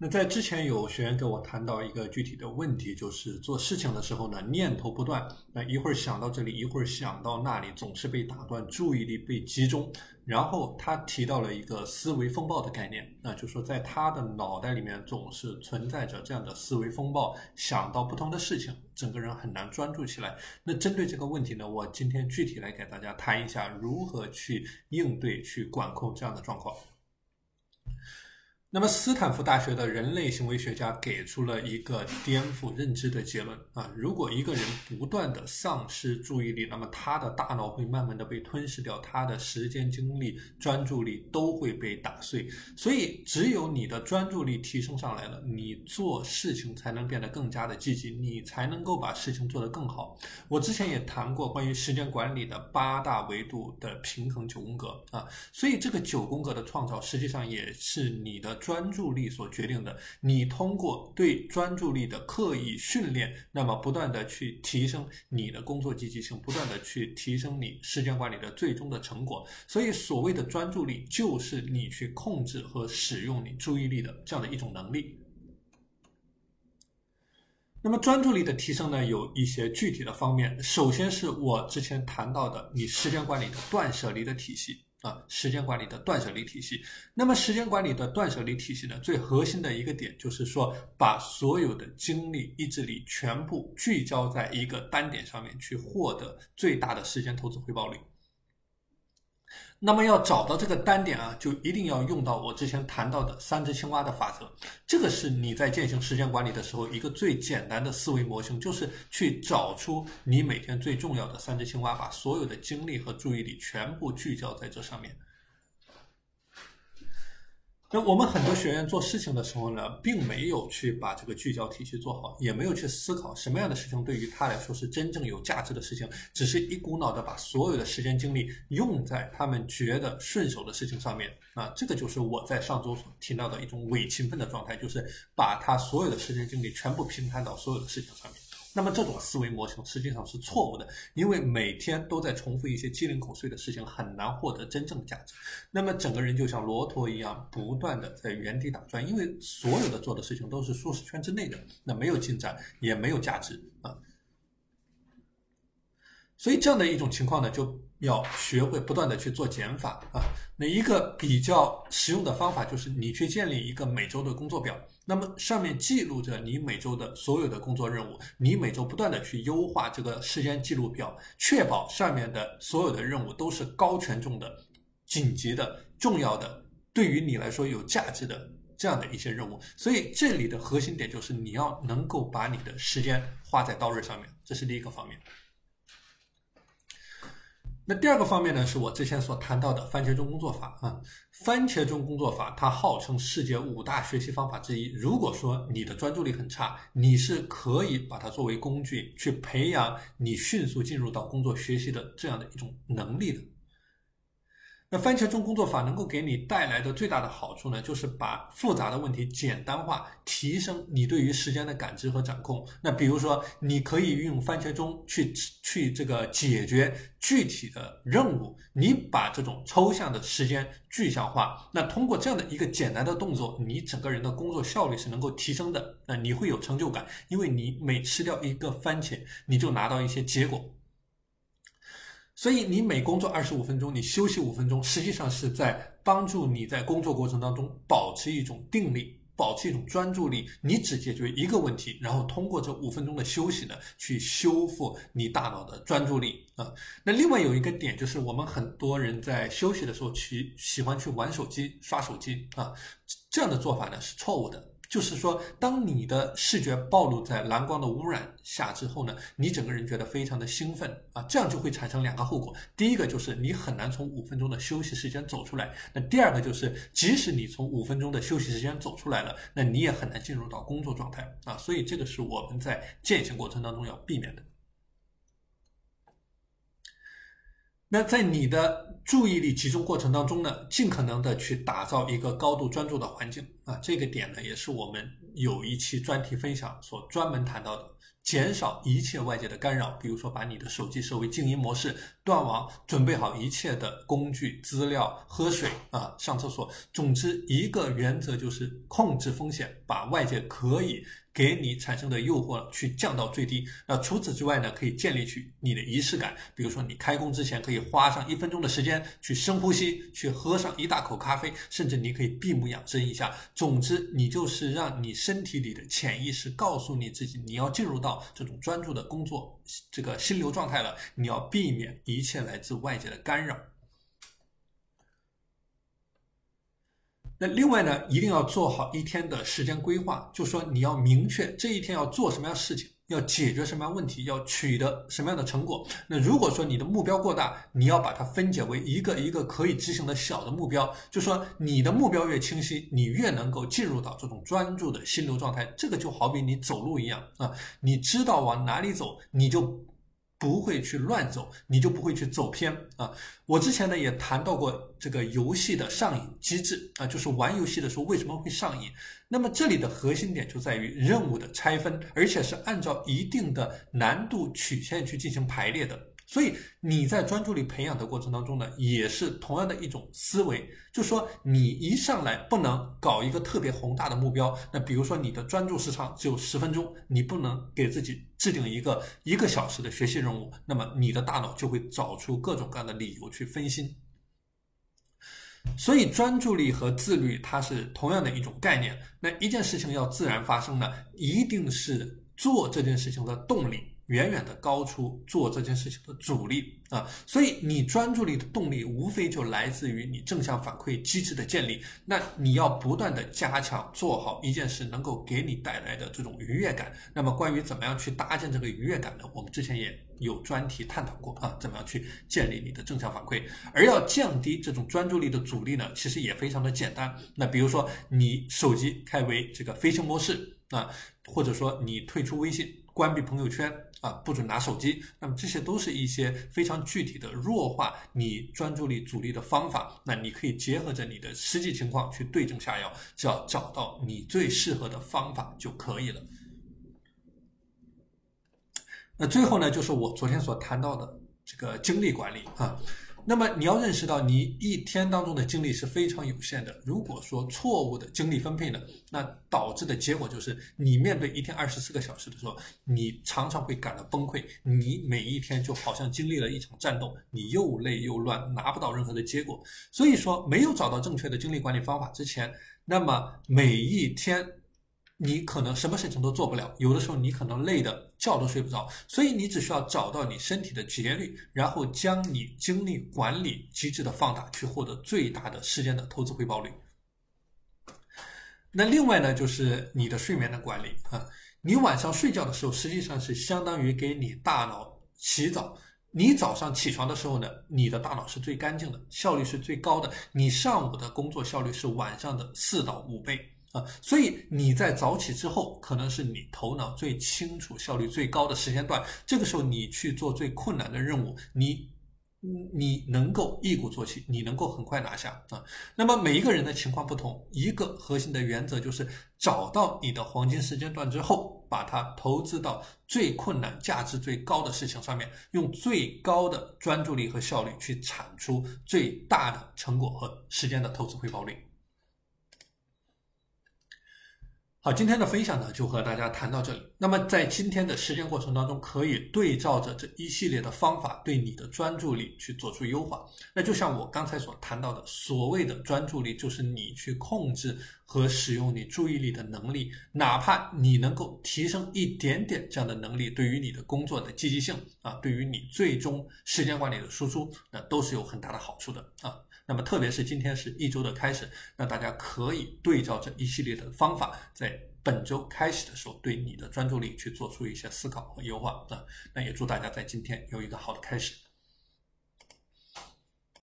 那在之前有学员跟我谈到一个具体的问题，就是做事情的时候呢，念头不断，那一会儿想到这里，一会儿想到那里，总是被打断，注意力被集中。然后他提到了一个思维风暴的概念，那就说在他的脑袋里面总是存在着这样的思维风暴，想到不同的事情，整个人很难专注起来。那针对这个问题呢，我今天具体来给大家谈一下如何去应对、去管控这样的状况。那么，斯坦福大学的人类行为学家给出了一个颠覆认知的结论啊！如果一个人不断的丧失注意力，那么他的大脑会慢慢的被吞噬掉，他的时间、精力、专注力都会被打碎。所以，只有你的专注力提升上来了，你做事情才能变得更加的积极，你才能够把事情做得更好。我之前也谈过关于时间管理的八大维度的平衡九宫格啊，所以这个九宫格的创造实际上也是你的。专注力所决定的，你通过对专注力的刻意训练，那么不断的去提升你的工作积极性，不断的去提升你时间管理的最终的成果。所以，所谓的专注力，就是你去控制和使用你注意力的这样的一种能力。那么，专注力的提升呢，有一些具体的方面。首先是我之前谈到的，你时间管理的断舍离的体系。啊，时间管理的断舍离体系。那么，时间管理的断舍离体系呢，最核心的一个点就是说，把所有的精力、意志力全部聚焦在一个单点上面，去获得最大的时间投资回报率。那么要找到这个单点啊，就一定要用到我之前谈到的三只青蛙的法则。这个是你在践行时间管理的时候一个最简单的思维模型，就是去找出你每天最重要的三只青蛙，把所有的精力和注意力全部聚焦在这上面。那我们很多学员做事情的时候呢，并没有去把这个聚焦体系做好，也没有去思考什么样的事情对于他来说是真正有价值的事情，只是一股脑的把所有的时间精力用在他们觉得顺手的事情上面啊，这个就是我在上周所提到的一种伪勤奋的状态，就是把他所有的时间精力全部平摊到所有的事情上面。那么这种思维模型实际上是错误的，因为每天都在重复一些鸡零狗碎的事情，很难获得真正的价值。那么整个人就像骆驼一样，不断的在原地打转，因为所有的做的事情都是舒适圈之内的，那没有进展，也没有价值啊。所以这样的一种情况呢，就要学会不断的去做减法啊。那一个比较实用的方法就是你去建立一个每周的工作表，那么上面记录着你每周的所有的工作任务，你每周不断的去优化这个时间记录表，确保上面的所有的任务都是高权重的、紧急的、重要的，对于你来说有价值的这样的一些任务。所以这里的核心点就是你要能够把你的时间花在刀刃上面，这是第一个方面。那第二个方面呢，是我之前所谈到的番茄钟工作法啊。番茄钟工作法它号称世界五大学习方法之一。如果说你的专注力很差，你是可以把它作为工具去培养你迅速进入到工作学习的这样的一种能力的。那番茄钟工作法能够给你带来的最大的好处呢，就是把复杂的问题简单化，提升你对于时间的感知和掌控。那比如说，你可以运用番茄钟去去这个解决具体的任务，你把这种抽象的时间具象化。那通过这样的一个简单的动作，你整个人的工作效率是能够提升的。那你会有成就感，因为你每吃掉一个番茄，你就拿到一些结果。所以你每工作二十五分钟，你休息五分钟，实际上是在帮助你在工作过程当中保持一种定力，保持一种专注力。你只解决一个问题，然后通过这五分钟的休息呢，去修复你大脑的专注力啊。那另外有一个点就是，我们很多人在休息的时候去喜欢去玩手机、刷手机啊，这样的做法呢是错误的。就是说，当你的视觉暴露在蓝光的污染下之后呢，你整个人觉得非常的兴奋啊，这样就会产生两个后果。第一个就是你很难从五分钟的休息时间走出来，那第二个就是，即使你从五分钟的休息时间走出来了，那你也很难进入到工作状态啊。所以这个是我们在践行过程当中要避免的。那在你的注意力集中过程当中呢，尽可能的去打造一个高度专注的环境啊，这个点呢也是我们有一期专题分享所专门谈到的。减少一切外界的干扰，比如说把你的手机设为静音模式，断网，准备好一切的工具、资料、喝水啊，上厕所。总之，一个原则就是控制风险，把外界可以。给你产生的诱惑去降到最低。那除此之外呢，可以建立起你的仪式感。比如说，你开工之前可以花上一分钟的时间去深呼吸，去喝上一大口咖啡，甚至你可以闭目养神一下。总之，你就是让你身体里的潜意识告诉你自己，你要进入到这种专注的工作这个心流状态了。你要避免一切来自外界的干扰。那另外呢，一定要做好一天的时间规划，就说你要明确这一天要做什么样的事情，要解决什么样问题，要取得什么样的成果。那如果说你的目标过大，你要把它分解为一个一个可以执行的小的目标，就说你的目标越清晰，你越能够进入到这种专注的心流状态。这个就好比你走路一样啊，你知道往哪里走，你就。不会去乱走，你就不会去走偏啊！我之前呢也谈到过这个游戏的上瘾机制啊，就是玩游戏的时候为什么会上瘾？那么这里的核心点就在于任务的拆分，而且是按照一定的难度曲线去进行排列的。所以你在专注力培养的过程当中呢，也是同样的一种思维，就说你一上来不能搞一个特别宏大的目标。那比如说你的专注时长只有十分钟，你不能给自己制定一个一个小时的学习任务，那么你的大脑就会找出各种各样的理由去分心。所以专注力和自律它是同样的一种概念。那一件事情要自然发生呢，一定是做这件事情的动力。远远的高出做这件事情的阻力啊，所以你专注力的动力无非就来自于你正向反馈机制的建立。那你要不断的加强做好一件事能够给你带来的这种愉悦感。那么关于怎么样去搭建这个愉悦感呢？我们之前也有专题探讨过啊，怎么样去建立你的正向反馈？而要降低这种专注力的阻力呢，其实也非常的简单。那比如说你手机开为这个飞行模式啊，或者说你退出微信。关闭朋友圈啊，不准拿手机。那么这些都是一些非常具体的弱化你专注力阻力的方法。那你可以结合着你的实际情况去对症下药，只要找到你最适合的方法就可以了。那最后呢，就是我昨天所谈到的这个精力管理啊。那么你要认识到，你一天当中的精力是非常有限的。如果说错误的精力分配呢，那导致的结果就是，你面对一天二十四个小时的时候，你常常会感到崩溃。你每一天就好像经历了一场战斗，你又累又乱，拿不到任何的结果。所以说，没有找到正确的精力管理方法之前，那么每一天。你可能什么事情都做不了，有的时候你可能累的觉都睡不着，所以你只需要找到你身体的节律，然后将你精力管理机制的放大，去获得最大的时间的投资回报率。那另外呢，就是你的睡眠的管理啊，你晚上睡觉的时候，实际上是相当于给你大脑洗澡。你早上起床的时候呢，你的大脑是最干净的，效率是最高的，你上午的工作效率是晚上的四到五倍。啊，所以你在早起之后，可能是你头脑最清楚、效率最高的时间段。这个时候，你去做最困难的任务，你你能够一鼓作气，你能够很快拿下啊。那么每一个人的情况不同，一个核心的原则就是找到你的黄金时间段之后，把它投资到最困难、价值最高的事情上面，用最高的专注力和效率去产出最大的成果和时间的投资回报率。好，今天的分享呢，就和大家谈到这里。那么，在今天的实践过程当中，可以对照着这一系列的方法，对你的专注力去做出优化。那就像我刚才所谈到的，所谓的专注力，就是你去控制和使用你注意力的能力。哪怕你能够提升一点点这样的能力，对于你的工作的积极性啊，对于你最终时间管理的输出，那都是有很大的好处的啊。那么，特别是今天是一周的开始，那大家可以对照这一系列的方法，在本周开始的时候，对你的专注力去做出一些思考和优化啊。那也祝大家在今天有一个好的开始。